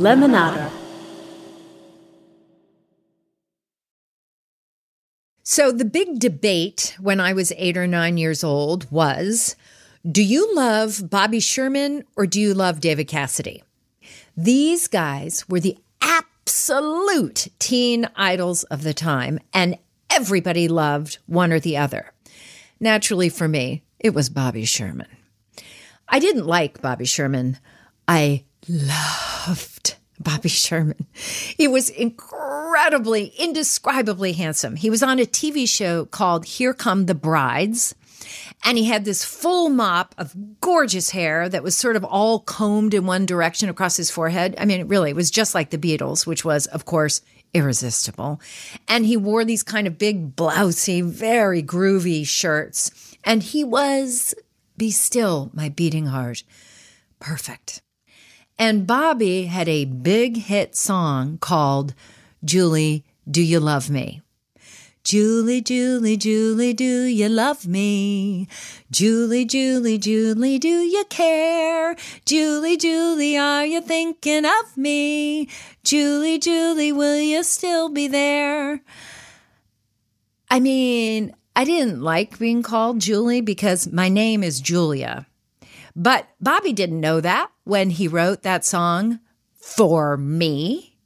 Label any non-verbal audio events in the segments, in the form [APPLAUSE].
Lemonada. So, the big debate when I was eight or nine years old was do you love Bobby Sherman or do you love David Cassidy? These guys were the absolute teen idols of the time, and everybody loved one or the other. Naturally, for me, it was Bobby Sherman. I didn't like Bobby Sherman. I loved Bobby Sherman. He was incredibly, indescribably handsome. He was on a TV show called Here Come the Brides. And he had this full mop of gorgeous hair that was sort of all combed in one direction across his forehead. I mean, really, it was just like the Beatles, which was, of course, irresistible. And he wore these kind of big, blousy, very groovy shirts. And he was, be still, my beating heart, perfect. And Bobby had a big hit song called Julie, Do You Love Me? Julie, Julie, Julie, do you love me? Julie, Julie, Julie, do you care? Julie, Julie, are you thinking of me? Julie, Julie, will you still be there? I mean, I didn't like being called Julie because my name is Julia. But Bobby didn't know that when he wrote that song for me.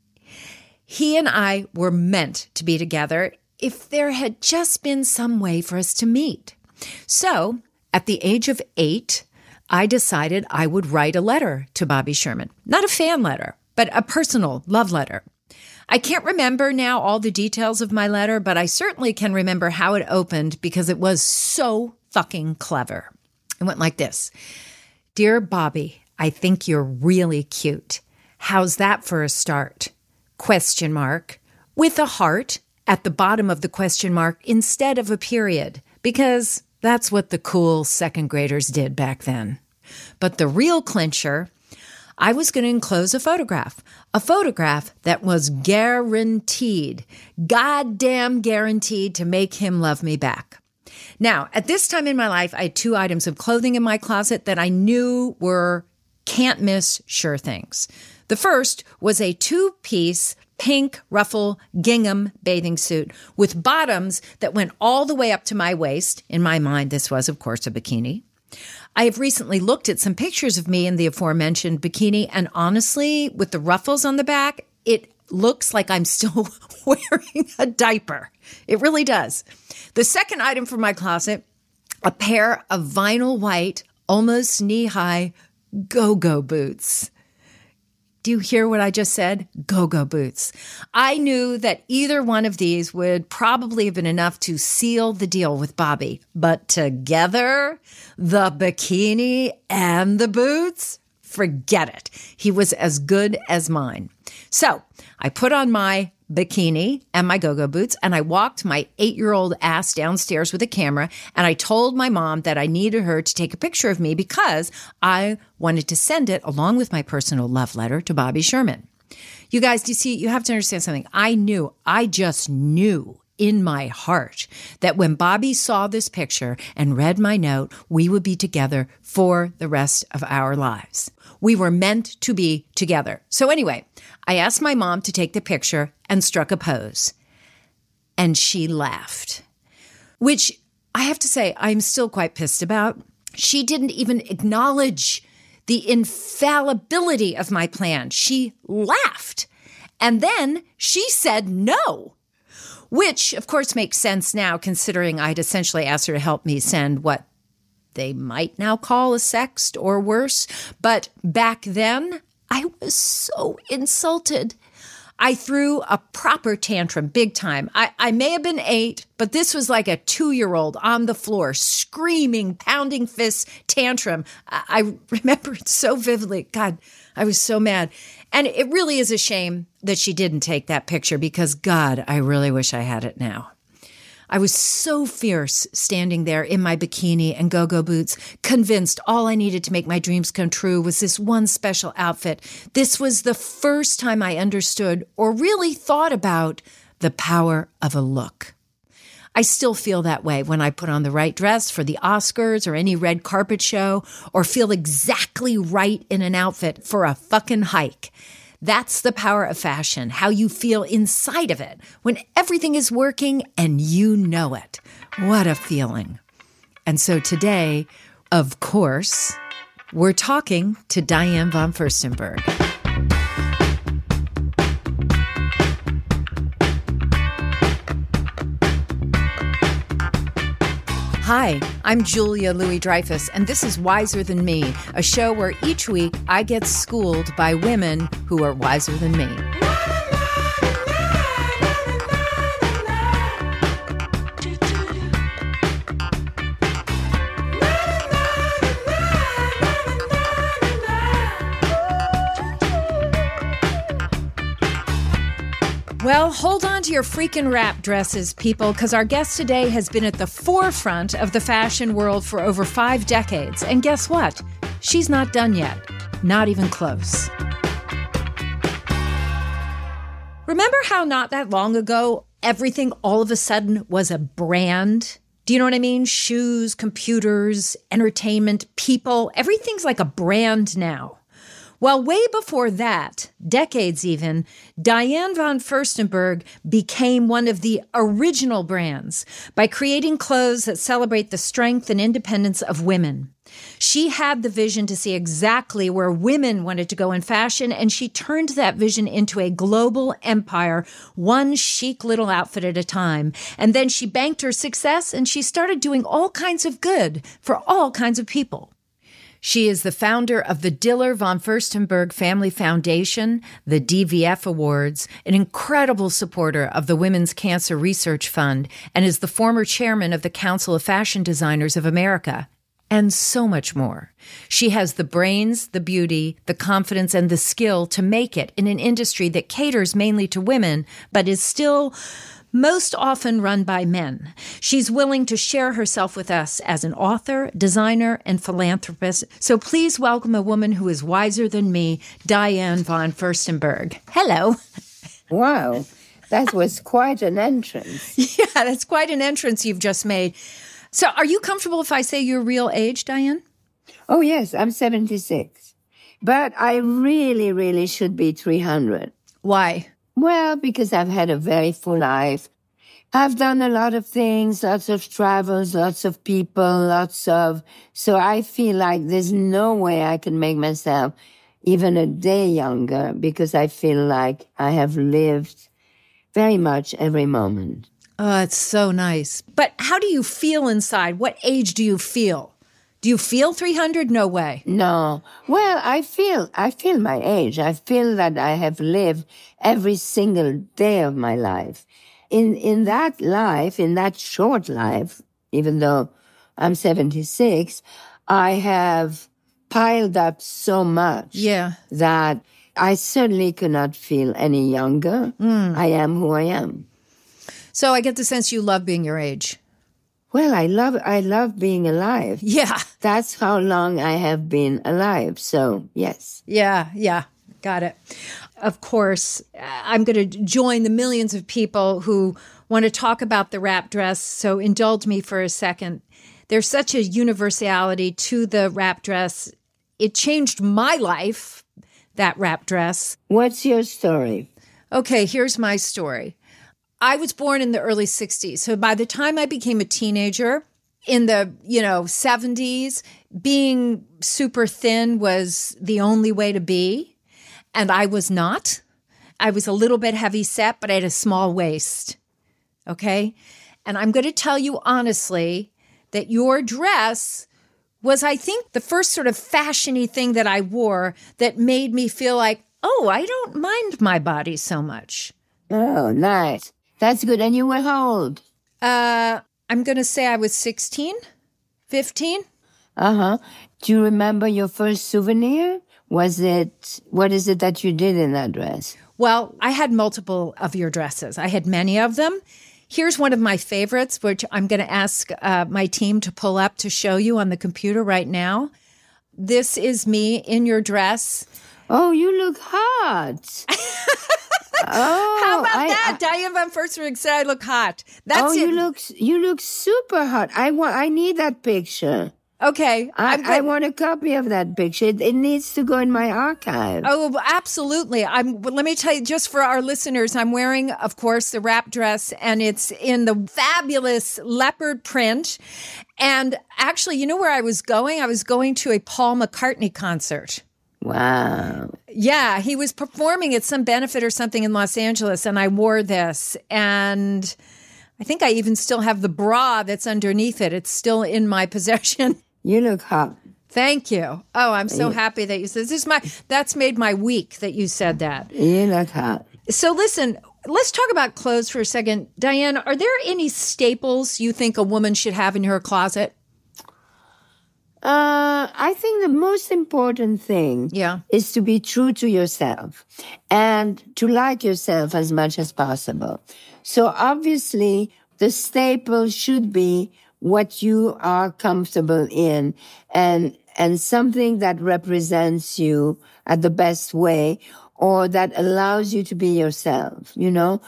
He and I were meant to be together if there had just been some way for us to meet. So, at the age of eight, I decided I would write a letter to Bobby Sherman. Not a fan letter, but a personal love letter. I can't remember now all the details of my letter, but I certainly can remember how it opened because it was so fucking clever. It went like this Dear Bobby, I think you're really cute. How's that for a start? Question mark. With a heart at the bottom of the question mark instead of a period, because that's what the cool second graders did back then. But the real clincher, I was going to enclose a photograph, a photograph that was guaranteed, goddamn guaranteed to make him love me back. Now, at this time in my life, I had two items of clothing in my closet that I knew were can't miss sure things. The first was a two piece pink ruffle gingham bathing suit with bottoms that went all the way up to my waist. In my mind, this was, of course, a bikini. I have recently looked at some pictures of me in the aforementioned bikini, and honestly, with the ruffles on the back, it looks like I'm still [LAUGHS] wearing a diaper. It really does. The second item from my closet a pair of vinyl white, almost knee high go go boots. Do you hear what I just said? Go go boots. I knew that either one of these would probably have been enough to seal the deal with Bobby, but together, the bikini and the boots, forget it. He was as good as mine. So I put on my bikini and my go go boots. And I walked my eight year old ass downstairs with a camera. And I told my mom that I needed her to take a picture of me because I wanted to send it along with my personal love letter to Bobby Sherman. You guys, do you see? You have to understand something. I knew, I just knew in my heart that when Bobby saw this picture and read my note, we would be together for the rest of our lives. We were meant to be together. So, anyway, I asked my mom to take the picture and struck a pose. And she laughed, which I have to say, I'm still quite pissed about. She didn't even acknowledge the infallibility of my plan. She laughed. And then she said no, which of course makes sense now, considering I'd essentially asked her to help me send what they might now call a sext or worse. But back then, I was so insulted. I threw a proper tantrum, big time. I, I may have been eight, but this was like a two year old on the floor, screaming, pounding fists tantrum. I, I remember it so vividly. God, I was so mad. And it really is a shame that she didn't take that picture because, God, I really wish I had it now. I was so fierce standing there in my bikini and go go boots, convinced all I needed to make my dreams come true was this one special outfit. This was the first time I understood or really thought about the power of a look. I still feel that way when I put on the right dress for the Oscars or any red carpet show or feel exactly right in an outfit for a fucking hike. That's the power of fashion, how you feel inside of it when everything is working and you know it. What a feeling. And so today, of course, we're talking to Diane von Furstenberg. Hi, I'm Julia Louis Dreyfus, and this is Wiser Than Me, a show where each week I get schooled by women who are wiser than me. Well, hold on to your freaking wrap dresses, people, because our guest today has been at the forefront of the fashion world for over five decades. And guess what? She's not done yet. Not even close. Remember how not that long ago, everything all of a sudden was a brand? Do you know what I mean? Shoes, computers, entertainment, people, everything's like a brand now. Well, way before that, decades even, Diane von Furstenberg became one of the original brands by creating clothes that celebrate the strength and independence of women. She had the vision to see exactly where women wanted to go in fashion, and she turned that vision into a global empire, one chic little outfit at a time. And then she banked her success and she started doing all kinds of good for all kinds of people. She is the founder of the Diller von Furstenberg Family Foundation, the DVF Awards, an incredible supporter of the Women's Cancer Research Fund, and is the former chairman of the Council of Fashion Designers of America, and so much more. She has the brains, the beauty, the confidence, and the skill to make it in an industry that caters mainly to women, but is still most often run by men. She's willing to share herself with us as an author, designer, and philanthropist. So please welcome a woman who is wiser than me, Diane von Furstenberg. Hello. Wow, that was quite an entrance. [LAUGHS] yeah, that's quite an entrance you've just made. So are you comfortable if I say your real age, Diane? Oh, yes, I'm 76. But I really, really should be 300. Why? Well, because I've had a very full life. I've done a lot of things, lots of travels, lots of people, lots of, so I feel like there's no way I can make myself even a day younger because I feel like I have lived very much every moment. Oh, it's so nice. But how do you feel inside? What age do you feel? Do you feel 300? No way. No. Well, I feel, I feel my age. I feel that I have lived every single day of my life. In, in that life, in that short life, even though I'm 76, I have piled up so much. Yeah. That I certainly could not feel any younger. Mm. I am who I am. So I get the sense you love being your age. Well, I love I love being alive. [LAUGHS] Yeah. That's how long I have been alive. So, yes. Yeah, yeah. Got it. Of course, I'm going to join the millions of people who want to talk about the wrap dress. So, indulge me for a second. There's such a universality to the wrap dress. It changed my life, that wrap dress. What's your story? Okay, here's my story. I was born in the early 60s. So by the time I became a teenager in the, you know, 70s, being super thin was the only way to be. And I was not. I was a little bit heavy set, but I had a small waist. Okay. And I'm going to tell you honestly that your dress was, I think, the first sort of fashiony thing that I wore that made me feel like, oh, I don't mind my body so much. Oh, nice. That's good. And you were how old? Uh, I'm going to say I was 16, 15. Uh huh. Do you remember your first souvenir? Was it, what is it that you did in that dress? Well, I had multiple of your dresses. I had many of them. Here's one of my favorites, which I'm going to ask uh, my team to pull up to show you on the computer right now. This is me in your dress. Oh, you look hot. [LAUGHS] Oh, how about I, that? I, Diane von Furstenberg said I look hot. That's oh, it. you look you look super hot. I want. I need that picture. Okay. I. I want a copy of that picture. It, it needs to go in my archive. Oh, absolutely. I'm let me tell you just for our listeners, I'm wearing of course the wrap dress and it's in the fabulous leopard print. And actually, you know where I was going? I was going to a Paul McCartney concert. Wow. Yeah, he was performing at some benefit or something in Los Angeles and I wore this and I think I even still have the bra that's underneath it. It's still in my [LAUGHS] possession. You look hot. Thank you. Oh, I'm so happy that you said this is my that's made my week that you said that. You look hot. So listen, let's talk about clothes for a second. Diane, are there any staples you think a woman should have in her closet? Uh, I think the most important thing Yeah. is to be true to yourself and to like yourself as much as possible. So obviously the staple should be what you are comfortable in and, and something that represents you at the best way or that allows you to be yourself, you know?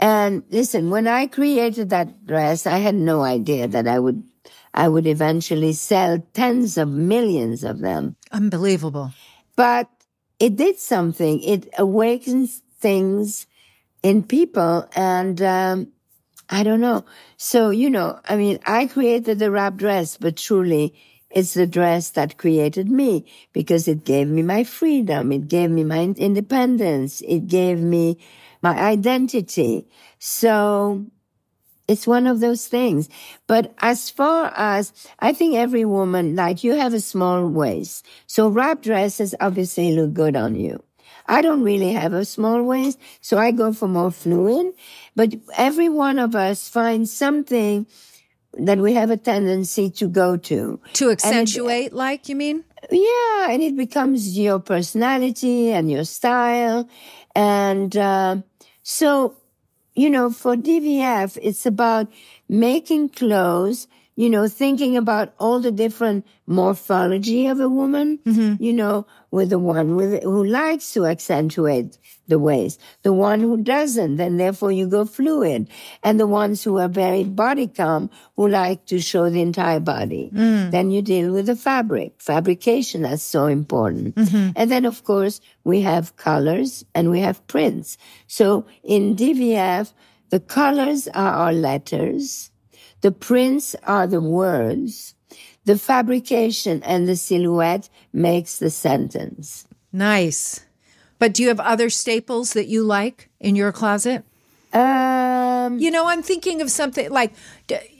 And listen, when I created that dress, I had no idea that I would, I would eventually sell tens of millions of them Unbelievable. but it did something. It awakens things in people, and um, I don't know. So you know, I mean, I created the wrap dress, but truly, it's the dress that created me because it gave me my freedom. It gave me my independence. It gave me my identity. So it's one of those things. But as far as I think every woman, like you have a small waist. So wrap dresses obviously look good on you. I don't really have a small waist, so I go for more fluid. But every one of us finds something that we have a tendency to go to. To accentuate, like you mean? Yeah, and it becomes your personality and your style. And uh, so, you know, for DVF, it's about making clothes, you know, thinking about all the different morphology of a woman, mm-hmm. you know, with the one with, who likes to accentuate the waist, the one who doesn't, then therefore you go fluid, and the ones who are very body calm who like to show the entire body. Mm. Then you deal with the fabric. Fabrication is so important. Mm-hmm. And then of course we have colors and we have prints. So in DVF, the colors are our letters. The prints are the words. The fabrication and the silhouette makes the sentence. Nice. But do you have other staples that you like in your closet? Um, You know, I'm thinking of something like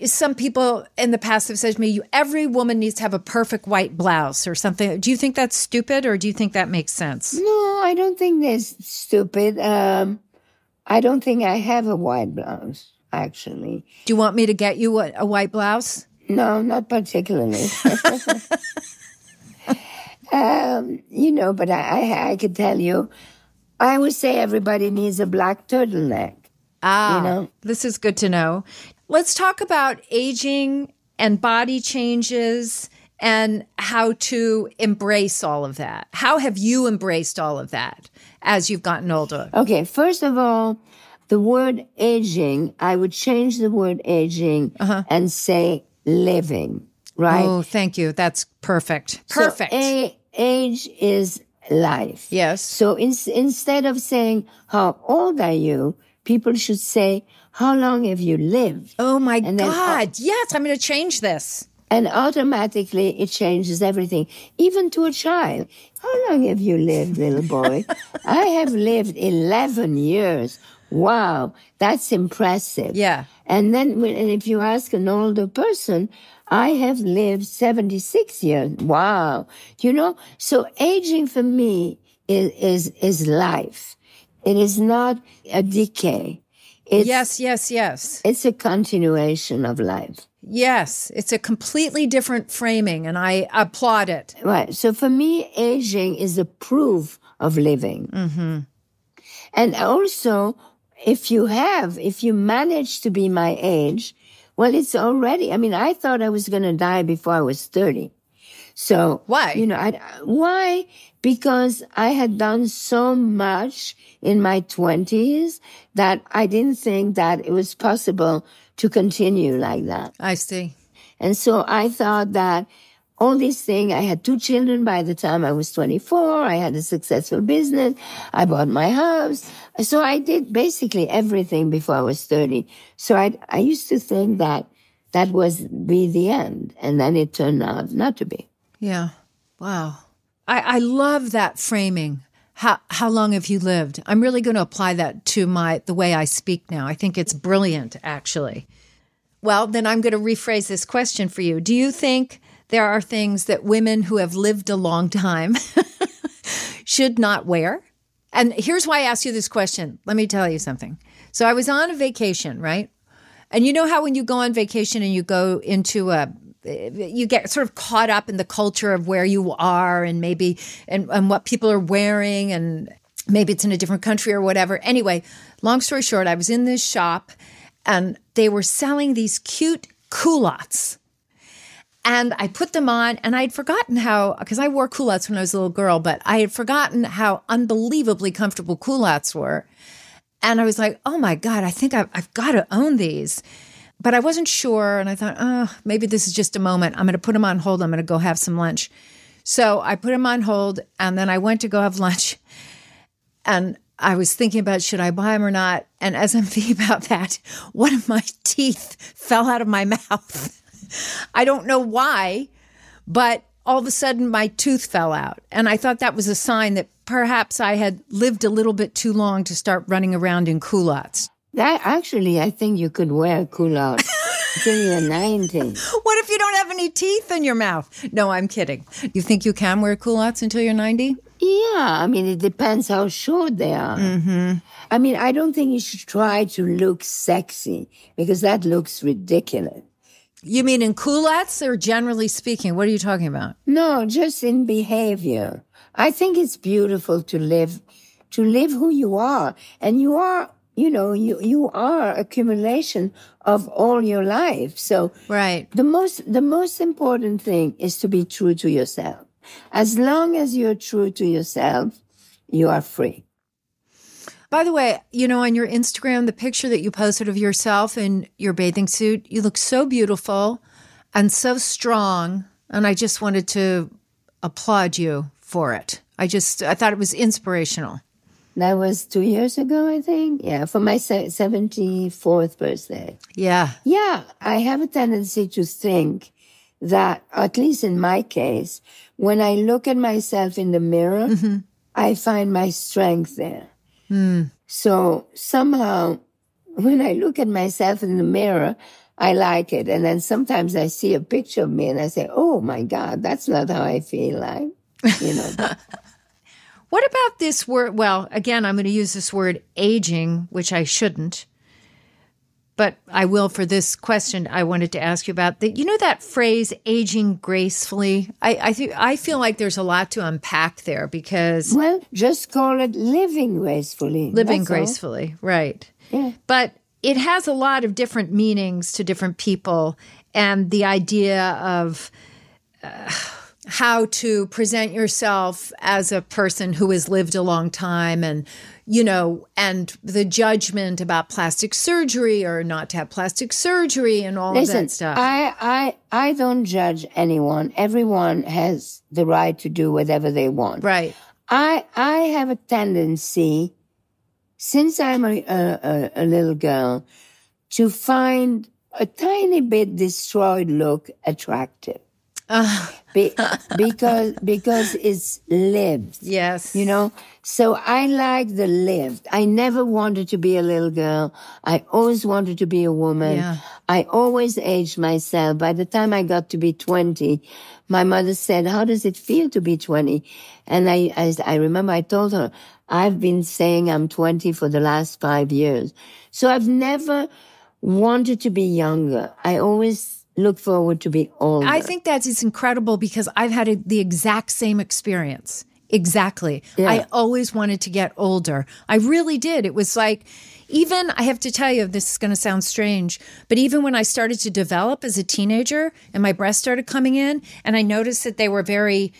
some people in the past have said to me, "You every woman needs to have a perfect white blouse or something." Do you think that's stupid, or do you think that makes sense? no, I don't think that's stupid. Um, I don't think I have a white blouse, actually. Do you want me to get you a, a white blouse? No, not particularly. [LAUGHS] um, you know, but I, I, I could tell you, I would say everybody needs a black turtleneck. Ah, You know? this is good to know. Let's talk about aging and body changes and how to embrace all of that. How have you embraced all of that as you've gotten older? Okay, first of all, the word aging, I would change the word aging uh-huh. and say living, right? Oh, thank you. That's perfect. So Perfect. a- age is life. yes. So in, instead of saying, how old are you? People should say, how long have you lived? Oh my And then- God. yes, I'm going to change this. And automatically it changes everything, even to a child. How long have you lived, little boy? [LAUGHS] I have lived 11 years. Wow, that's impressive. Yeah. And then when, and if you ask an older person, I have lived 76 years. Wow. You know, so aging for me is, is, is life. It is not a decay. It's, yes, yes, yes. it's a continuation of life. Yes. It's a completely different framing, and I applaud it. Right. So for me, aging is a proof of living. Mm-hmm. And also, if you have, if you manage to be my age, well, it's already, I mean, I thought I was going to die before I was 30. So Why? You know, I, why? Because I had done so much in my twenties that I didn't think that it was possible to continue like that. I see. And so I thought that all these things. I had two children by the time I was 24. I had a successful business. I bought my house. So I did basically everything before I was 30. So I, I used to think that that was be the end. And then it turned out not to be. Yeah. Wow. I, I love that framing. How, how long have you lived? I'm really going to apply that to my, the way I speak now. I think it's brilliant, actually. Well, then I'm going to rephrase this question for you. Do you think there are things that women who have lived a long time [LAUGHS] should not wear? And here's why I asked you this question. Let me tell you something. So I was on a vacation, right? And you know how when you go on vacation and you go into a you get sort of caught up in the culture of where you are and maybe and, and what people are wearing and maybe it's in a different country or whatever. Anyway, long story short, I was in this shop and they were selling these cute culottes. And I put them on, and I'd forgotten how, because I wore culottes when I was a little girl, but I had forgotten how unbelievably comfortable culottes were. And I was like, oh my God, I think I've, I've got to own these. But I wasn't sure. And I thought, oh, maybe this is just a moment. I'm going to put them on hold. I'm going to go have some lunch. So I put them on hold. And then I went to go have [LAUGHS] lunch. And I was thinking about should I buy them or not. And as I'm thinking about that, [LAUGHS] one of my teeth fell out of my [LAUGHS] mouth. I don't know why, but all of a sudden my tooth fell out. And I thought that was a sign that perhaps I had lived a little bit too long to start running around in culottes. That actually, I think you could wear a culotte until [LAUGHS] you're 90. What if you don't have any teeth in your mouth? No, I'm kidding. You think you can wear culottes until you're 90? Yeah, I mean, it depends how short they are. Mm-hmm. I mean, I don't think you should try to look sexy because that looks ridiculous. You mean in culottes or generally speaking? What are you talking about? No, just in behavior. I think it's beautiful to live, to live who you are. And you are, you know, you, you are accumulation of all your life. So right. the most, the most important thing is to be true to yourself. As long as you're true to yourself, you are free. By the way, you know, on your Instagram, the picture that you posted of yourself in your bathing suit, you look so beautiful and so strong. And I just wanted to applaud you for it. I just, I thought it was inspirational. That was two years ago, I think. Yeah, for my 74th birthday. Yeah. Yeah, I have a tendency to think that, at least in my case, when I look at myself in the mirror, mm-hmm. I find my strength there. Mm. So somehow, when I look at myself in the mirror, I like it. And then sometimes I see a picture of me and I say, oh my God, that's not how I feel like, you know. [LAUGHS] what about this word? Well, again, I'm going to use this word aging, which I shouldn't but I will for this question I wanted to ask you about that. You know that phrase "aging gracefully." I I, th- I feel like there's a lot to unpack there because well, just call it living gracefully. Living That's gracefully, all. right? Yeah. But it has a lot of different meanings to different people, and the idea of. Uh, how to present yourself as a person who has lived a long time and you know and the judgment about plastic surgery or not to have plastic surgery and all Listen, that stuff. I i i don't judge anyone. Everyone has the right to do whatever they want. Right. I i have a tendency since i'm a, a, a little girl to find a tiny bit destroyed look attractive [LAUGHS] be, because because it's lived. Yes. You know? So I like the lived. I never wanted to be a little girl. I always wanted to be a woman. Yeah. I always aged myself. By the time I got to be 20, my mother said, how does it feel to be 20? And I, I, I remember I told her, I've been saying I'm 20 for the last five years. So I've never wanted to be younger. I always look forward to be older. I think that is incredible because I've had a, the exact same experience. Exactly. Yeah. I always wanted to get older. I really did. It was like, even, I have to tell you, this is going to sound strange, but even when I started to develop as a teenager and my breasts started coming in, and I noticed that they were very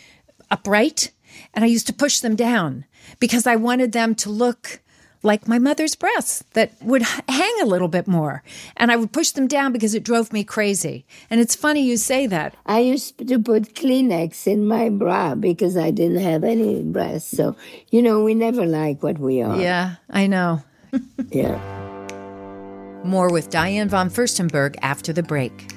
upright, and I used to push them down because I wanted them to look like my mother's breasts that would hang a little bit more. And I would push them down because it drove me crazy. And it's funny you say that. I used to put Kleenex in my bra because I didn't have any breasts. So, you know, we never like what we are. Yeah, I know. yeah. More with Diane von Furstenberg after the break.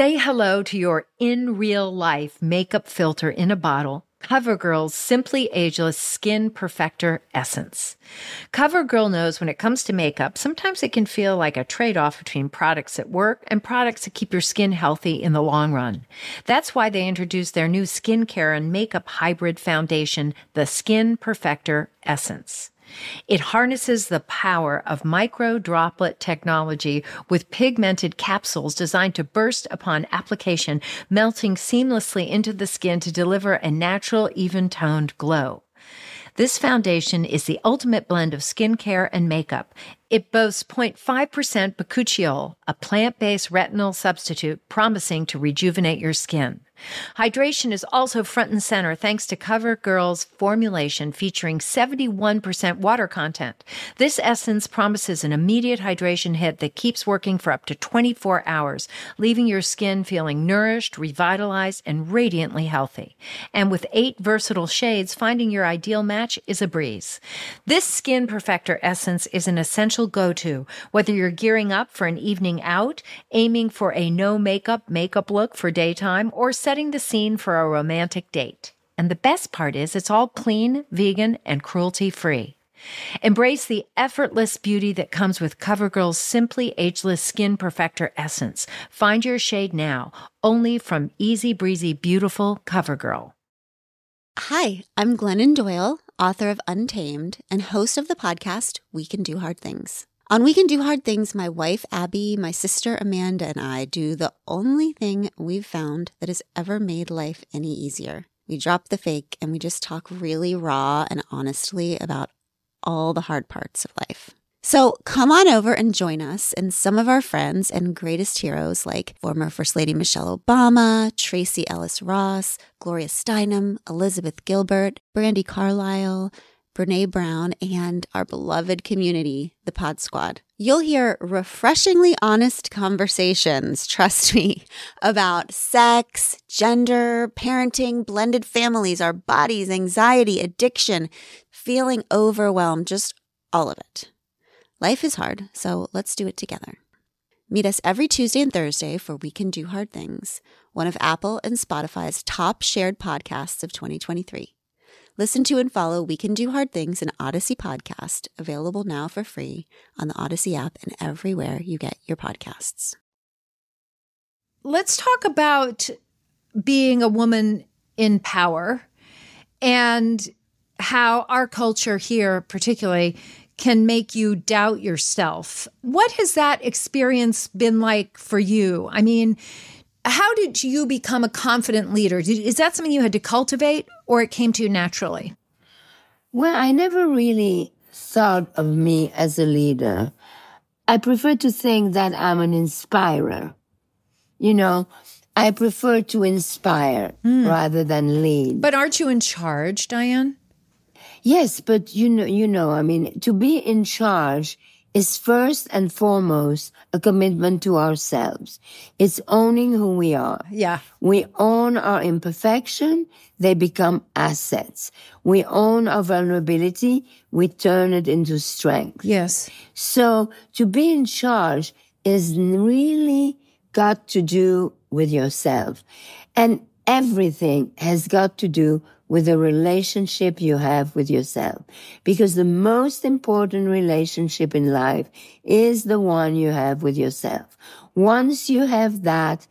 Say hello to your in real life makeup filter in a bottle. CoverGirl's Simply Ageless Skin Perfector Essence. CoverGirl knows when it comes to makeup, sometimes it can feel like a trade off between products that work and products that keep your skin healthy in the long run. That's why they introduced their new skincare and makeup hybrid foundation, the Skin Perfector Essence. It harnesses the power of micro droplet technology with pigmented capsules designed to burst upon application, melting seamlessly into the skin to deliver a natural, even toned glow. This foundation is the ultimate blend of skincare and makeup. It boasts 0.5% bakuchiol, a plant-based retinol substitute promising to rejuvenate your skin. Hydration is also front and center thanks to CoverGirl's formulation featuring 71% water content. This essence promises an immediate hydration hit that keeps working for up to 24 hours, leaving your skin feeling nourished, revitalized, and radiantly healthy. And with eight versatile shades, finding your ideal match is a breeze. This Skin Perfector essence is an essential go-to, whether you're gearing up for an evening out, aiming for a no makeup makeup look for daytime, or the scene for a romantic date. And the best part is it's all clean, vegan, and cruelty free. Embrace the effortless beauty that comes with CoverGirl's Simply Ageless Skin Perfector Essence. Find your shade now, only from Easy Breezy Beautiful CoverGirl. Hi, I'm Glennon Doyle, author of Untamed and host of the podcast We Can Do Hard Things. On We Can Do Hard Things, my wife Abby, my sister Amanda, and I do the only thing we've found that has ever made life any easier. We drop the fake and we just talk really raw and honestly about all the hard parts of life. So come on over and join us and some of our friends and greatest heroes like former First Lady Michelle Obama, Tracee Ellis Ross, Gloria Steinem, Elizabeth Gilbert, Brandi Carlile, Brene Brown, and our beloved community, the Pod Squad. You'll hear refreshingly honest conversations, trust me, [LAUGHS] about sex, gender, parenting, blended families, our bodies, anxiety, addiction, feeling overwhelmed, just all of it. Life is hard, so let's do it together. Meet us every Tuesday and Thursday for We Can Do Hard Things, one of Apple and Spotify's top shared podcasts of 2023. Listen to and follow We Can Do Hard Things, an Odyssey podcast, available now for free on the Odyssey app and everywhere you get your podcasts. Let's talk about being a woman in power and how our culture here, particularly, can make you doubt yourself. What has that experience been like for you? I mean, how did you become a confident leader? Is that something you had to cultivate or it came to you naturally? Well, I never really thought of me as a leader. I prefer to think that I'm an inspirer. You know, I prefer to inspire mm. rather than lead. But aren't you in charge, Diane? Yes, but you know, you know, I mean, to be in charge is first and foremost a commitment to ourselves. It's owning who we are. Yeah. We own our imperfection. They become assets. We own our vulnerability. We turn it into strength. Yes. So to be in charge is really got to do with yourself. And everything has got to do with the relationship you have with yourself. Because the most important relationship in life is the one you have with yourself. Once you have that,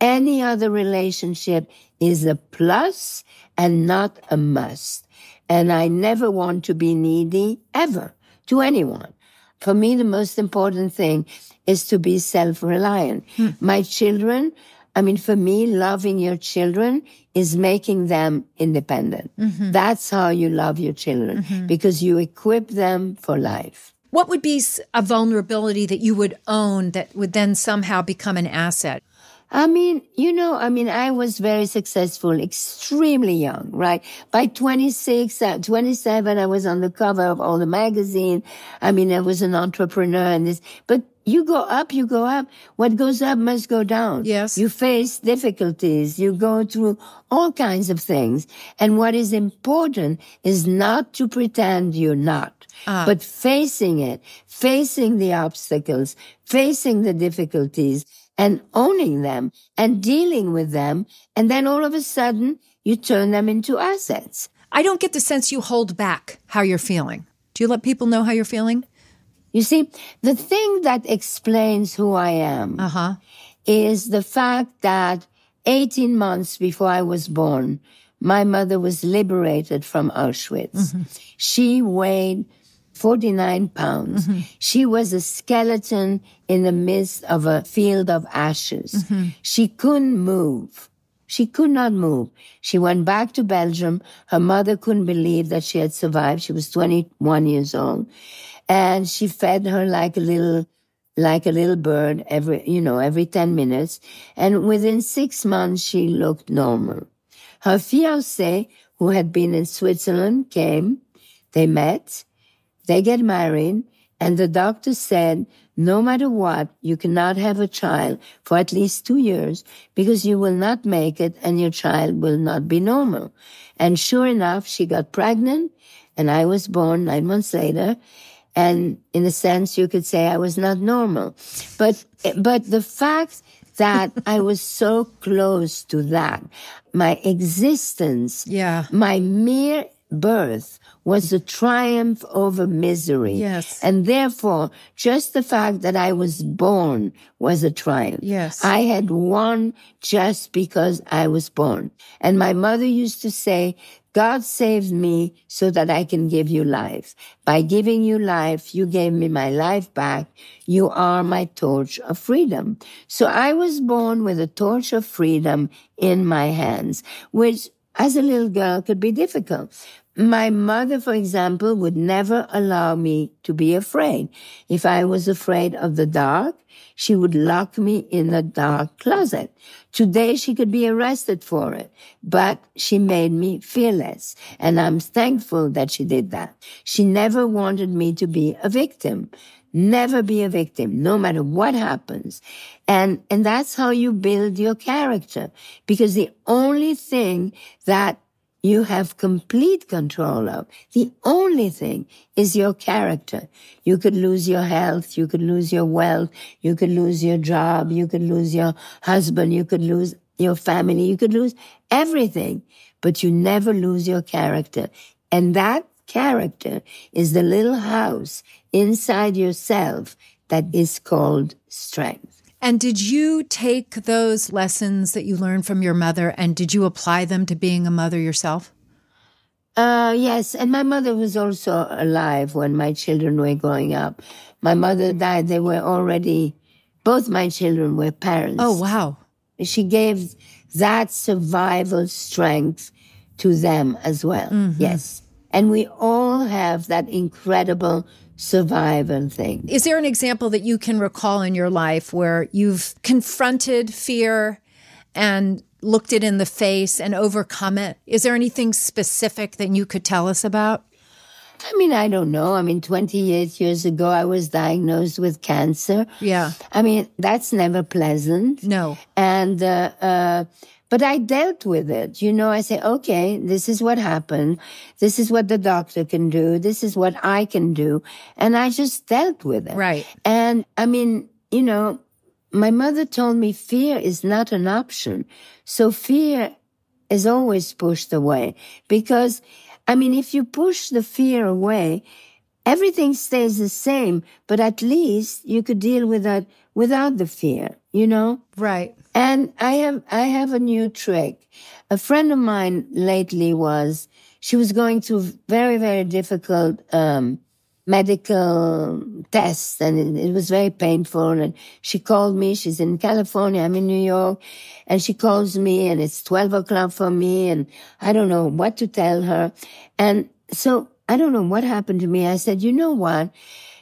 any other relationship is a plus and not a must. And I never want to be needy ever to anyone. For me, the most important thing is to be self-reliant. Hmm. My children I mean, for me, loving your children is making them independent. Mm-hmm. That's how you love your children mm-hmm. because you equip them for life. What would be a vulnerability that you would own that would then somehow become an asset? I mean, you know, I mean, I was very successful, extremely young, right? By 26, uh, 27, I was on the cover of all the magazine. I mean, I was an entrepreneur and this, but you go up, you go up. What goes up must go down. Yes. You face difficulties. You go through all kinds of things. And what is important is not to pretend you're not, Ah. but facing it, facing the obstacles, facing the difficulties and owning them and dealing with them. And then all of a sudden you turn them into assets. I don't get the sense you hold back how you're feeling. Do you let people know how you're feeling? You see, the thing that explains who I am Uh huh. is the fact that 18 months before I was born, my mother was liberated from Auschwitz. She weighed 49 pounds. Mm-hmm. She was a skeleton in the midst of a field of ashes. Mm-hmm. She couldn't move. She could not move. She went back to Belgium. Her mother couldn't believe that she had survived. She was 21 years old. And she fed her like a little, like a little bird every, you know, every 10 minutes. And within six months, she looked normal. Her fiancé, who had been in Switzerland, came. They met. They get married. And the doctor said, no matter what, you cannot have a child for at least two years because you will not make it and your child will not be normal. And sure enough, she got pregnant and I was born nine months later. And in a sense, you could say I was not normal. But, but the fact that I was so close to that, my existence, Yeah. my mere birth was a triumph over misery. Yes. And therefore, just the fact that I was born was a triumph. Yes. I had won just because I was born. And my mother used to say, God saved me so that I can give you life. By giving you life, you gave me my life back. You are my torch of freedom. So I was born with a torch of freedom in my hands, which as a little girl could be difficult. My mother, for example, would never allow me to be afraid. If I was afraid of the dark, she would lock me in the dark closet. Today she could be arrested for it, but she made me fearless. And I'm thankful that she did that. She never wanted me to be a victim. Never be a victim, no matter what happens. And, and that's how you build your character. Because the only thing that you have complete control of. The only thing is your character. You could lose your health. You could lose your wealth. You could lose your job. You could lose your husband. You could lose your family. You could lose everything, but you never lose your character. And that character is the little house inside yourself that is called strength. And did you take those lessons that you learned from your mother and did you apply them to being a mother yourself? Uh, yes, and my mother was also alive when my children were growing up. My mother died; they were already, both my children were parents. Oh, wow. She gave that survival strength to them as well. Yes, and we all have that incredible survival thing. Is there an example that you can recall in your life where you've confronted fear and looked it in the face and overcome it? Is there anything specific that you could tell us about? I mean, I don't know. I mean, 28 years ago, I was diagnosed with cancer. Yeah. I mean, that's never pleasant. No. And, uh, uh, but I dealt with it. You know, I say, okay, this is what happened. This is what the doctor can do. This is what I can do. And I just dealt with it. Right. And I mean, you know, my mother told me fear is not an option. So fear is always pushed away because, I mean, if you push the fear away, everything stays the same, but at least you could deal with that without the fear, you know? Right. And I have, I have a new trick. A friend of mine lately was, she was going through very, very difficult, um, medical tests and it, it was very painful. And she called me. She's in California. I'm in New York and she calls me and it's 12 o'clock for me and I don't know what to tell her. And so I don't know what happened to me. I said, you know what?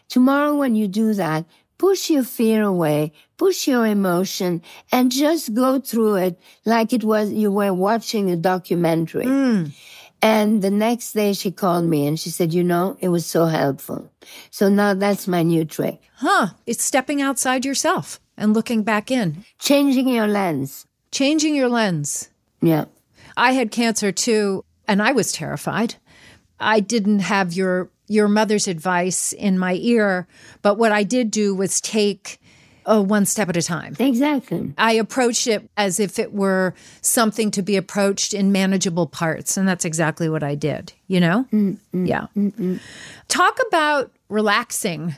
Tomorrow when you do that, push your fear away, push your emotion and just go through it like it was you were watching a documentary. Mm. And the next day she called me and she said, you know, it was so helpful. So now that's my new trick. Huh. It's stepping outside yourself and looking back in, Changing your lens. changing your lens. Yeah. I had cancer too, and I was terrified. I didn't have your your mother's advice in my ear, but what I did do was take oh, one step at a time. Exactly. I approached it as if it were something to be approached in manageable parts, and that's exactly what I did. You know, mm, mm, mm, yeah. Talk about relaxing.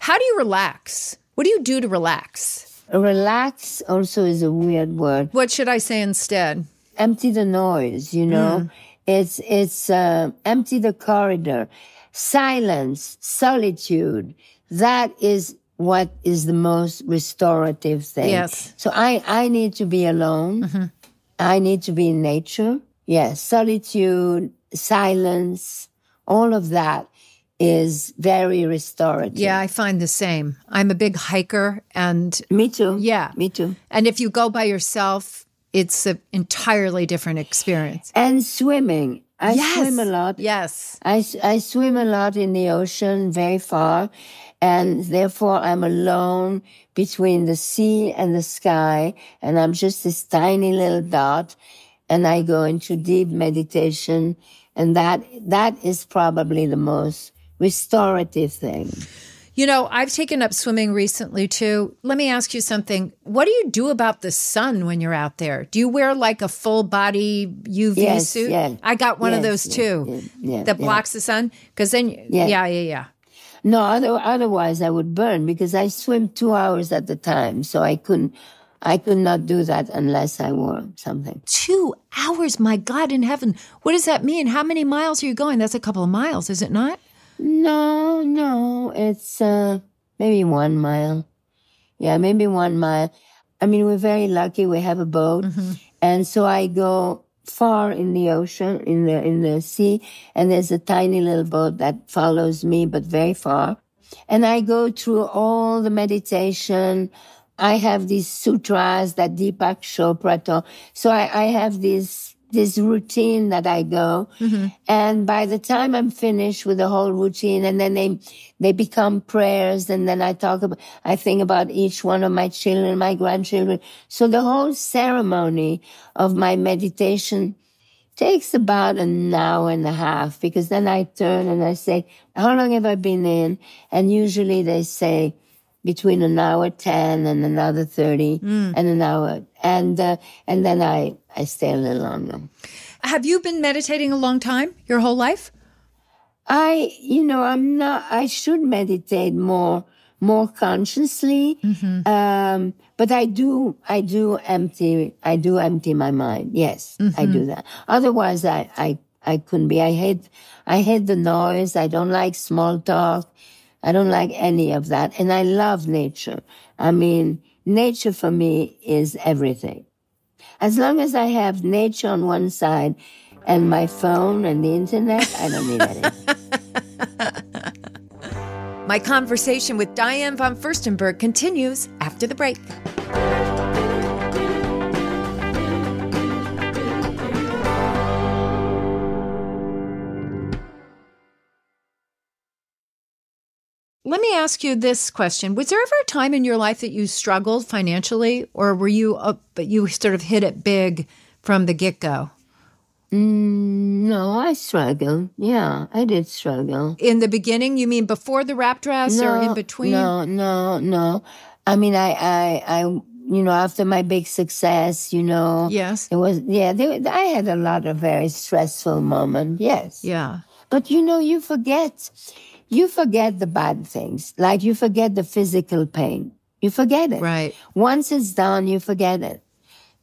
How do you relax? What do you do to relax? Relax also is a weird word. What should I say instead? Empty the noise, you know? It's, it's, uh, empty the corridor. Silence, solitude. That is what is the most restorative thing. Yes. So I, I need to be alone. Mm-hmm. I need to be in nature. Yes. Solitude, silence, all of that is very restorative. Yeah, I find the same. I'm a big hiker, and Me too. Yeah. Me too. and if you go by yourself, it's an entirely different experience. And swimming. I Yes. swim a lot. Yes. I, I swim a lot in the ocean, very far, and therefore I'm alone between the sea and the sky, and I'm just this tiny little dot, and I go into deep meditation, and that that is probably the most restorative thing. You know, I've taken up swimming recently too. Let me ask you something. What do you do about the sun when you're out there? Do you wear like a full body UV Yes, suit? yeah. I got one of those yeah, too yeah, that blocks the sun. Because then, yeah, Yeah. yeah, yeah. No, other, otherwise I would burn because I swim two hours at a time, so I couldn't. I could not do that unless I wore something. Two hours, my God in heaven. What does that mean? How many miles are you going? That's a couple of miles, is it not? No, no, it's uh maybe one mile. Yeah, maybe one mile. I mean, we're very lucky. We have a boat, and so I go far in the ocean, in the in the sea, and there's a tiny little boat that follows me, but very far. And I go through all the meditation. I have these sutras that Deepak Chopra taught. So I, I have this this routine that I go, mm-hmm. and by the time I'm finished with the whole routine, and then they they become prayers, and then I talk about I think about each one of my children, my grandchildren. So the whole ceremony of my meditation takes about an hour and a half because then I turn and I say, how long have I been in? And usually they say between an hour 10 and another 30 and an hour. And, uh, and then I, I stay a little longer. Have you been meditating a long time, your whole life? I, you know, I'm not, I should meditate more, more consciously. Um, but I do, I do empty, I do empty my mind. Yes, I do that. Otherwise, I, I, I couldn't be. I hate, I hate the noise. I don't like small talk. I don't like any of that. And I love nature. I mean, nature for me is everything. As long as I have nature on one side and my phone and the internet, I don't need anything. [LAUGHS] My conversation with Diane von Furstenberg continues after the break. Let me ask you this question. Was there ever a time in your life that you struggled financially or were you up but you sort of hit it big from the get-go? Mm, no, I struggled. Yeah, I did struggle. In the beginning, you mean before the wrap dress or in between? No, no, no. I mean, I, I, I, you know, after my big success, you know, Yes. it was, yeah, there, I had a lot of very stressful moments. Yes. Yeah. But you know, you forget, you forget the bad things. Like you forget the physical pain. You forget it. Right. Once it's done, you forget it.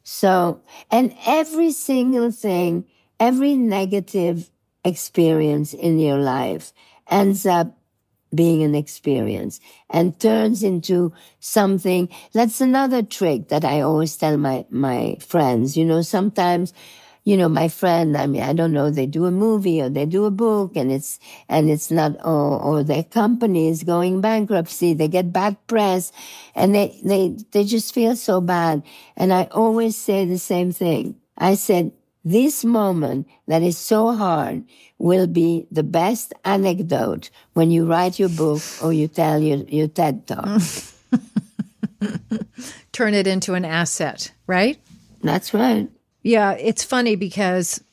So, and every single thing, every negative experience in your life ends up being an experience and turns into something. That's another trick that I always tell my, my friends. You know, sometimes you know, my friend, I mean, I don't know, they do a movie or they do a book and it's, and it's not, or, or their company is going bankruptcy. They get bad press and they, they, they just feel so bad. And I always say the same thing. I said, this moment that is so hard will be the best anecdote when you write your book or you tell your, your TED talk. [LAUGHS] Turn it into an asset, right? That's right. Yeah, it's funny because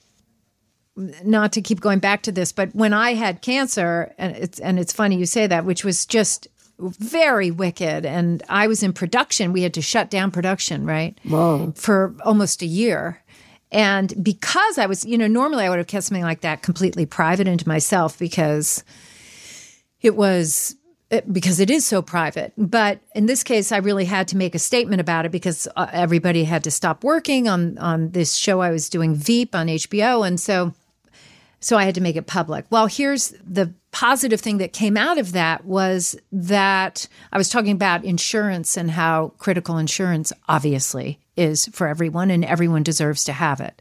not to keep going back to this, but when I had cancer, and it's and it's funny you say that, which was just very wicked, and I was in production. We had to shut down production, right, Whoa. for almost a year. And because I was, you know, normally I would have kept something like that completely private into myself because it was because it is so private. But in this case, I really had to make a statement about it because uh, everybody had to stop working on on this show I was doing Veep on HBO, and so so I had to make it public. Well, here's the positive thing that came out of that was that I was talking about insurance and how critical insurance obviously is for everyone, and everyone deserves to have it.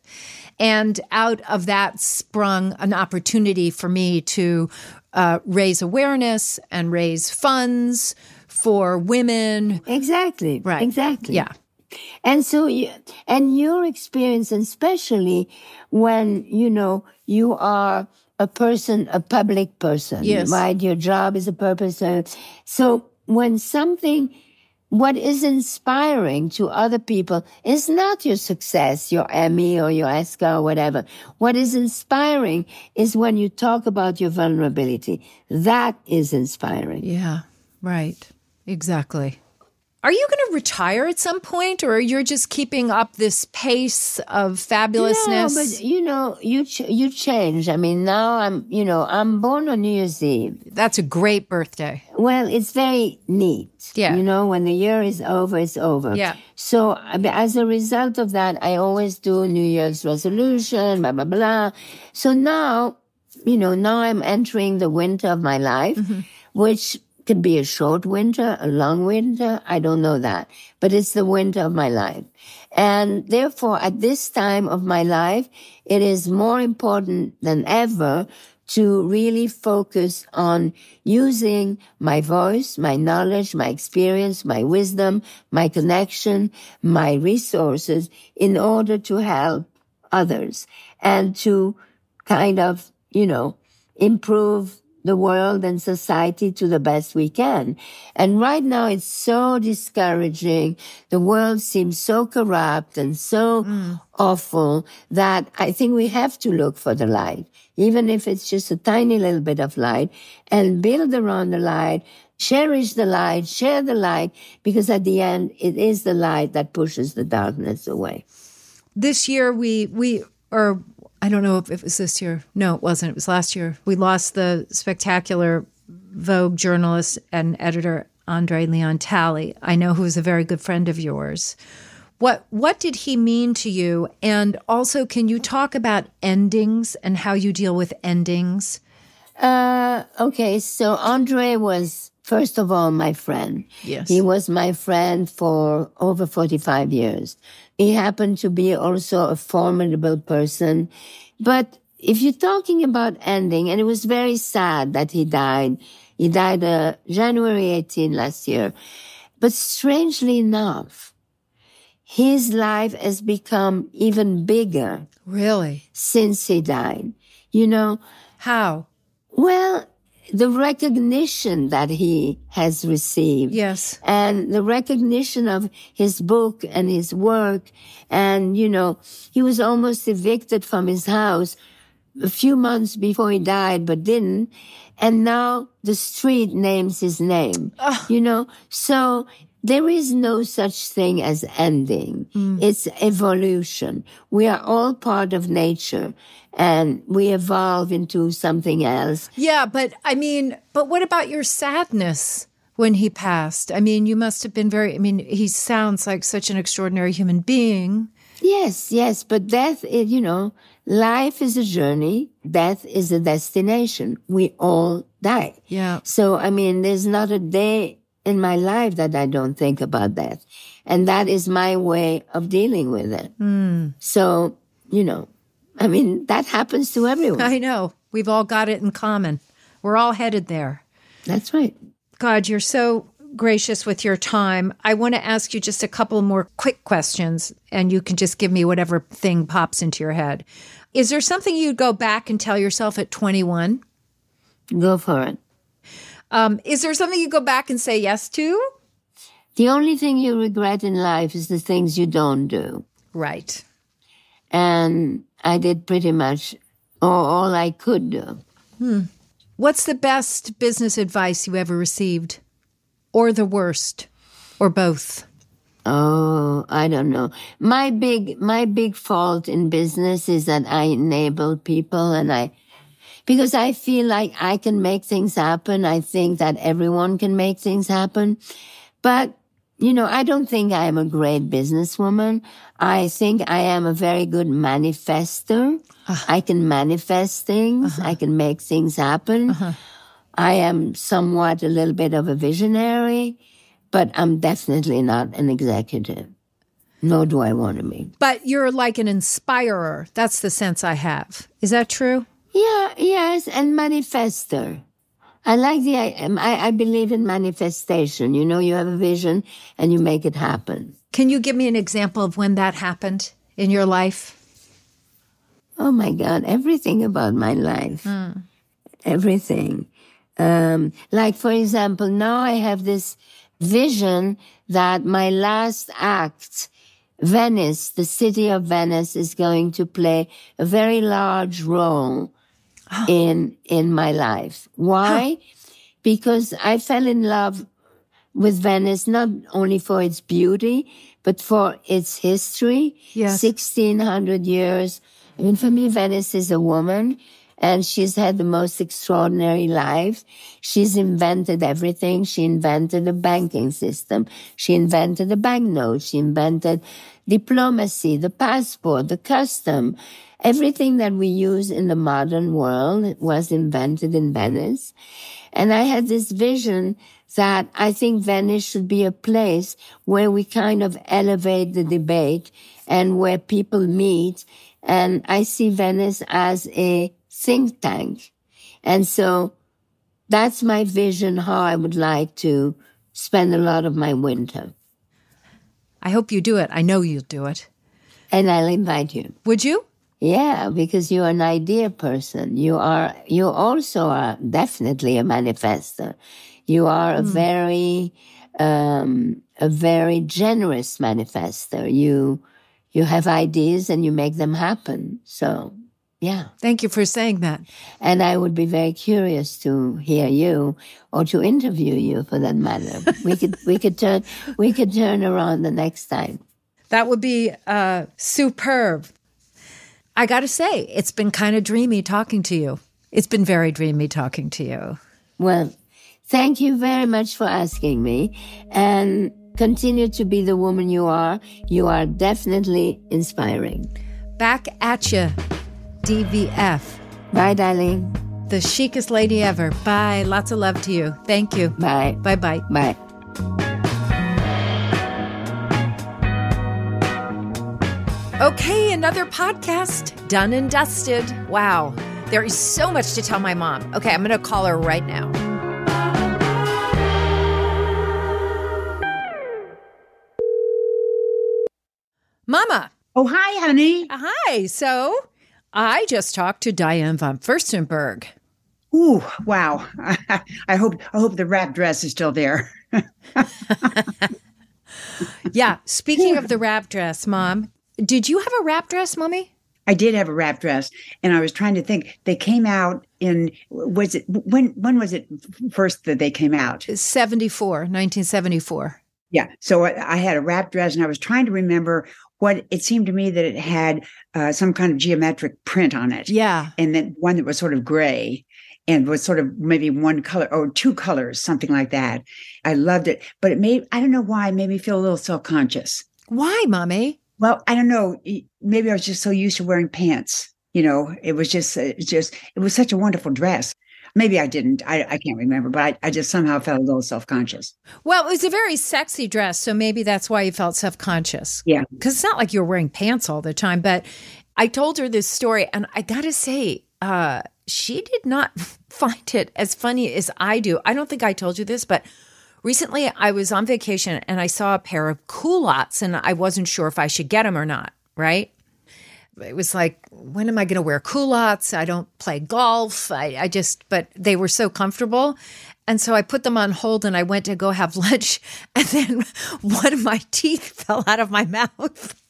And out of that sprung an opportunity for me to uh, raise awareness and raise funds for women. Exactly. Right. Exactly. Yeah. And so, you, and your experience, and especially when, you know, you are a person, a public person, Yes. right? Your job is a purpose. So when something, what is inspiring to other people is not your success, your Emmy or your Oscar or whatever. What is inspiring is when you talk about your vulnerability. That is inspiring. Yeah. Right. Exactly. Are you going to retire at some point, or are you're just keeping up this pace of fabulousness? No, but you know, you ch- you change. I mean, now I'm, you know, I'm born on New Year's Eve. That's a great birthday. Well, it's very neat. Yeah. You know, when the year is over, it's over. Yeah. So as a result of that, I always do New Year's resolution, blah, blah, blah. So now, you know, now I'm entering the winter of my life, Mm-hmm. which could be a short winter, a long winter. I don't know that, but it's the winter of my life. And therefore, at this time of my life, it is more important than ever to really focus on using my voice, my knowledge, my experience, my wisdom, my connection, my resources in order to help others and to kind of, you know, improve the world and society to the best we can. And right now it's so discouraging. The world seems so corrupt and so mm. awful that I think we have to look for the light, even if it's just a tiny little bit of light and build around the light. Cherish the light, share the light, because at the end, it is the light that pushes the darkness away. this year we we or I don't know if it was this year. No, it wasn't. It was last year. We lost the spectacular Vogue journalist and editor Andre Leon Talley. I know who is a very good friend of yours. What what did he mean to you? And also, can you talk about endings and how you deal with endings? Uh, okay. So Andre was, first of all, my friend. Yes. He was my friend for over 45 years. He happened to be also a formidable person. But if you're talking about ending, and it was very sad that he died. He died, uh, January 18 last year. But strangely enough, his life has become even bigger Really? since he died. You know, How? well, the recognition that he has received. Yes. And the recognition of his book and his work. And, you know, he was almost evicted from his house a few months before he died, but didn't. And now the street names his name, you know? So there is no such thing as ending. Mm. It's evolution. We are all part of nature and we evolve into something else. Yeah, but I mean, but what about your sadness when he passed? I mean, you must have been very, I mean, he sounds like such an extraordinary human being. Yes, yes, but death is, you know, life is a journey. Death is a destination. We all die. Yeah. So, I mean, there's not a day in my life that I don't think about death. And that is my way of dealing with it. Hmm. So, you know, I mean, that happens to everyone. I know. We've all got it in common. We're all headed there. That's right. God, you're so gracious with your time. I want to ask you just a couple more quick questions, and you can just give me whatever thing pops into your head. Is there something you'd go back and tell yourself at 21? Go for it. Um, is there something you go back and say yes to? The only thing you regret in life is the things you don't do. Right. And I did pretty much all, I could do. Hmm. What's the best business advice you ever received? Or the worst? Or both? Oh, I don't know. My big, my big fault in business is that I enable people and I, because I feel like I can make things happen. I think that everyone can make things happen. But, you know, I don't think I am a great businesswoman. I think I am a very good manifester. Uh-huh. I can manifest things. Uh-huh. I can make things happen. Uh-huh. I am somewhat a little bit of a visionary, but I'm definitely not an executive. Nor do I want to be. But you're like an inspirer. That's the sense I have. Is that true? Yeah, yes, and manifester. I like the, I, I believe in manifestation. You know, you have a vision and you make it happen. Can you give me an example of when that happened in your life? Oh my God, everything about my life. Mm. Everything. Um, like, for example, now I have this vision that my last act, Venice, the city of Venice is going to play a very large role [GASPS] in, in my life. Why? Because I fell in love with Venice, not only for its beauty, but for its history. Yes. 1600 years. I mean, for me, Venice is a woman and she's had the most extraordinary life. She's invented everything. She invented a banking system. She invented a banknote. She invented diplomacy, the passport, the custom. Everything that we use in the modern world was invented in Venice. And I had this vision that I think Venice should be a place where we kind of elevate the debate and where people meet. And I see Venice as a think tank. And so that's my vision how I would like to spend a lot of my winter. I hope you do it. I know you'll do it. And I'll invite you. Would you? Yeah, because you're an idea person. You are, you also are definitely a manifester. You are a mm. very, um, a very generous manifester. You, you have ideas and you make them happen. So yeah. Thank you for saying that. And I would be very curious to hear you or to interview you for that matter. we could we could turn we could turn around the next time. That would be uh, superb. I got to say, it's been kind of dreamy talking to you. It's been very dreamy talking to you. Well, thank you very much for asking me and continue to be the woman you are. You are definitely inspiring. Back at you. DVF. Bye, darling. The chicest lady ever. Bye. Lots of love to you. Thank you. Bye. Bye bye. Bye. Okay, another podcast done and dusted. Wow. There is so much to tell my mom. Okay, I'm going to call her right now. Mama. Oh, hi, honey. Uh, hi. So, I just talked to Diane von Furstenberg. Ooh, wow. [LAUGHS] I hope I hope the wrap dress is still there. [LAUGHS] yeah, speaking of [LAUGHS] the wrap dress, mom, did you have a wrap dress, mommy? I did have a wrap dress, and I was trying to think. They came out in was it when when was it first that they came out? 74, 1974. Yeah. So I, I had a wrap dress, and I was trying to remember what it seemed to me that it had uh, some kind of geometric print on it. Yeah. And then one that was sort of gray and was sort of maybe one color or two colors, something like that. I loved it, but it made, I don't know why, it made me feel a little self conscious. Why, mommy? Well, I don't know. Maybe I was just so used to wearing pants. You know, it was just, it just, it was such a wonderful dress. Maybe I didn't. I, I can't remember, but I, I just somehow felt a little self conscious. Well, it was a very sexy dress. So maybe that's why you felt self conscious. Yeah. Because it's not like you were wearing pants all the time. But I told her this story, and I gotta say, uh, she did not [LAUGHS] find it as funny as I do. I don't think I told you this, but recently I was on vacation and I saw a pair of culottes, and I wasn't sure if I should get them or not, right? It was like, when am I going to wear culottes? I don't play golf. I, I just, but they were so comfortable. And so I put them on hold and I went to go have [LAUGHS] lunch. And then [LAUGHS] one of my teeth [LAUGHS] fell out of my mouth.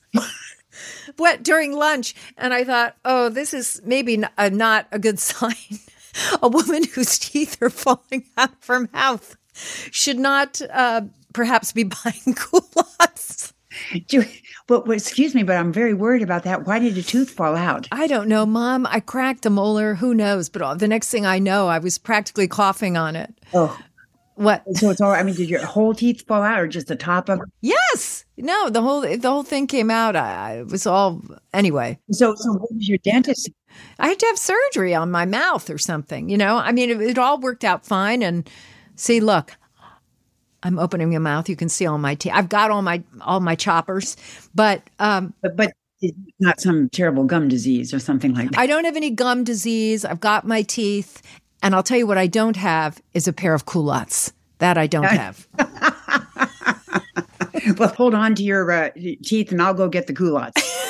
what during lunch. And I thought, oh, this is maybe a, not a good sign. a woman whose teeth are falling out of her mouth should not uh, perhaps be buying culottes. [LAUGHS] Well, well, excuse me, but I'm very worried about that. Why did a tooth fall out? I don't know, Mom. I cracked a molar. Who knows? But uh, the next thing I know, I was practically coughing on it. Oh, what? So it's all. I mean, did your whole teeth fall out, or just the top of? Yes. No. The whole the whole thing came out. I, it was all anyway. So so what was your dentist? I had to have surgery on my mouth or something. You know. I mean, it, it all worked out fine. And see, look, I'm opening my mouth. You can see all my teeth. I've got all my all my choppers, but um, but, but not some terrible gum disease or something like that. I don't have any gum disease. I've got my teeth, and I'll tell you what I don't have is a pair of culottes. That I don't [LAUGHS] have. well, hold on to your uh, teeth, and I'll go get the culottes. [LAUGHS]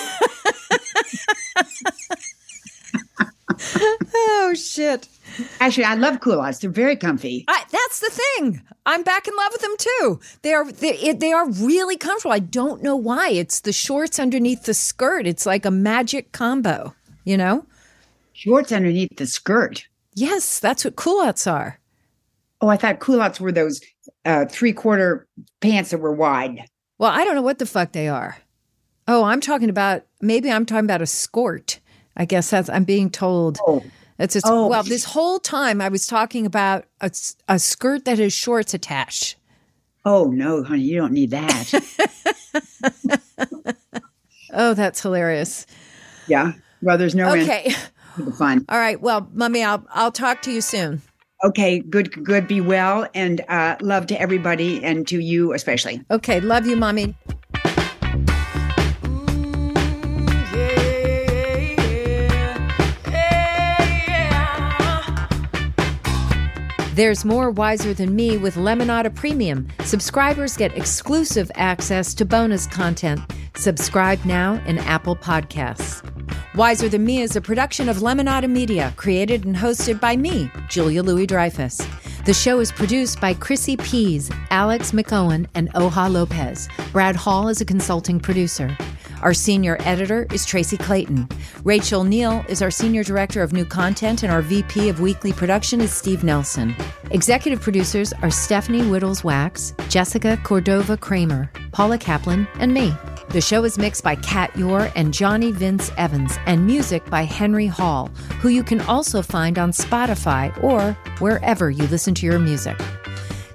[LAUGHS] oh shit! Actually, I love culottes. They're very comfy. I, that's the thing. I'm back in love with them too. They are they, they are really comfortable. I don't know why. It's the shorts underneath the skirt. It's like a magic combo. You know, shorts underneath the skirt. Yes, that's what culottes are. Oh, I thought culottes were those uh, three quarter pants that were wide. Well, I don't know what the fuck they are. Oh, I'm talking about maybe I'm talking about a skirt. I guess that's I'm being told. Oh. It's just, oh. well, this whole time I was talking about a, a skirt that has shorts attached. Oh no, honey, you don't need that. [LAUGHS] oh, that's hilarious. Yeah. Well, there's no okay. fun. All right. Well, mommy, I'll I'll talk to you soon. Okay, good, good. Be well, and uh, love to everybody, and to you especially. Okay, love you, mommy. There's more Wiser Than Me with Lemonada Premium. Subscribers get exclusive access to bonus content. Subscribe now in Apple Podcasts. Wiser Than Me is a production of Lemonada Media, created and hosted by me, Julia Louis Dreyfus. The show is produced by Chrissy Pease, Alex McOwen, and Oha Lopez. Brad Hall is a consulting producer. Our senior editor is Tracy Clayton. Rachel Neal is our senior director of new content, and our VP of weekly production is Steve Nelson. Executive producers are Stephanie Wittels Wachs, Jessica Cordova Kramer, Paula Kaplan, and me. The show is mixed by Kat Yore and Johnny Vince Evans, and music by Henry Hall, who you can also find on Spotify or wherever you listen to your music.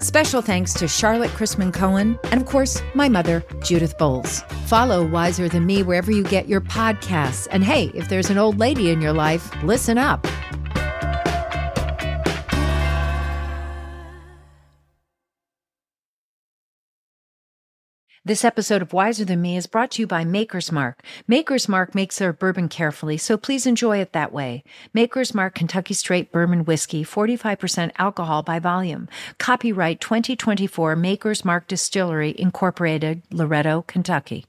Special thanks to Charlotte Chrisman Cohen and, of course, my mother, Judith Bowles. Follow Wiser Than Me wherever you get your podcasts. And hey, if there's an old lady in your life, listen up. This episode of Wiser Than Me is brought to you by Maker's Mark. Maker's Mark makes their bourbon carefully, so please enjoy it that way. Maker's Mark Kentucky Straight Bourbon Whiskey, 45% alcohol by volume. Copyright 2024 Maker's Mark Distillery, Incorporated, Loretto, Kentucky.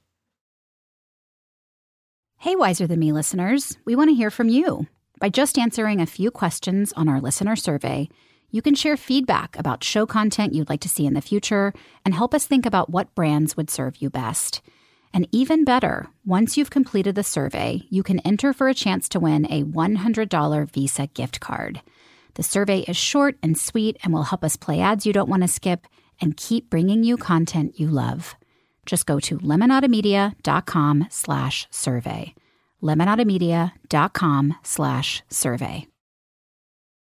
Hey, Wiser Than Me listeners, we want to hear from you. By just answering a few questions on our listener survey, you can share feedback about show content you'd like to see in the future and help us think about what brands would serve you best. And even better, once you've completed the survey, you can enter for a chance to win a $100 Visa gift card. The survey is short and sweet and will help us play ads you don't want to skip and keep bringing you content you love. Just go to lemonadamedia.com slash survey. lemonadamedia.com slash survey.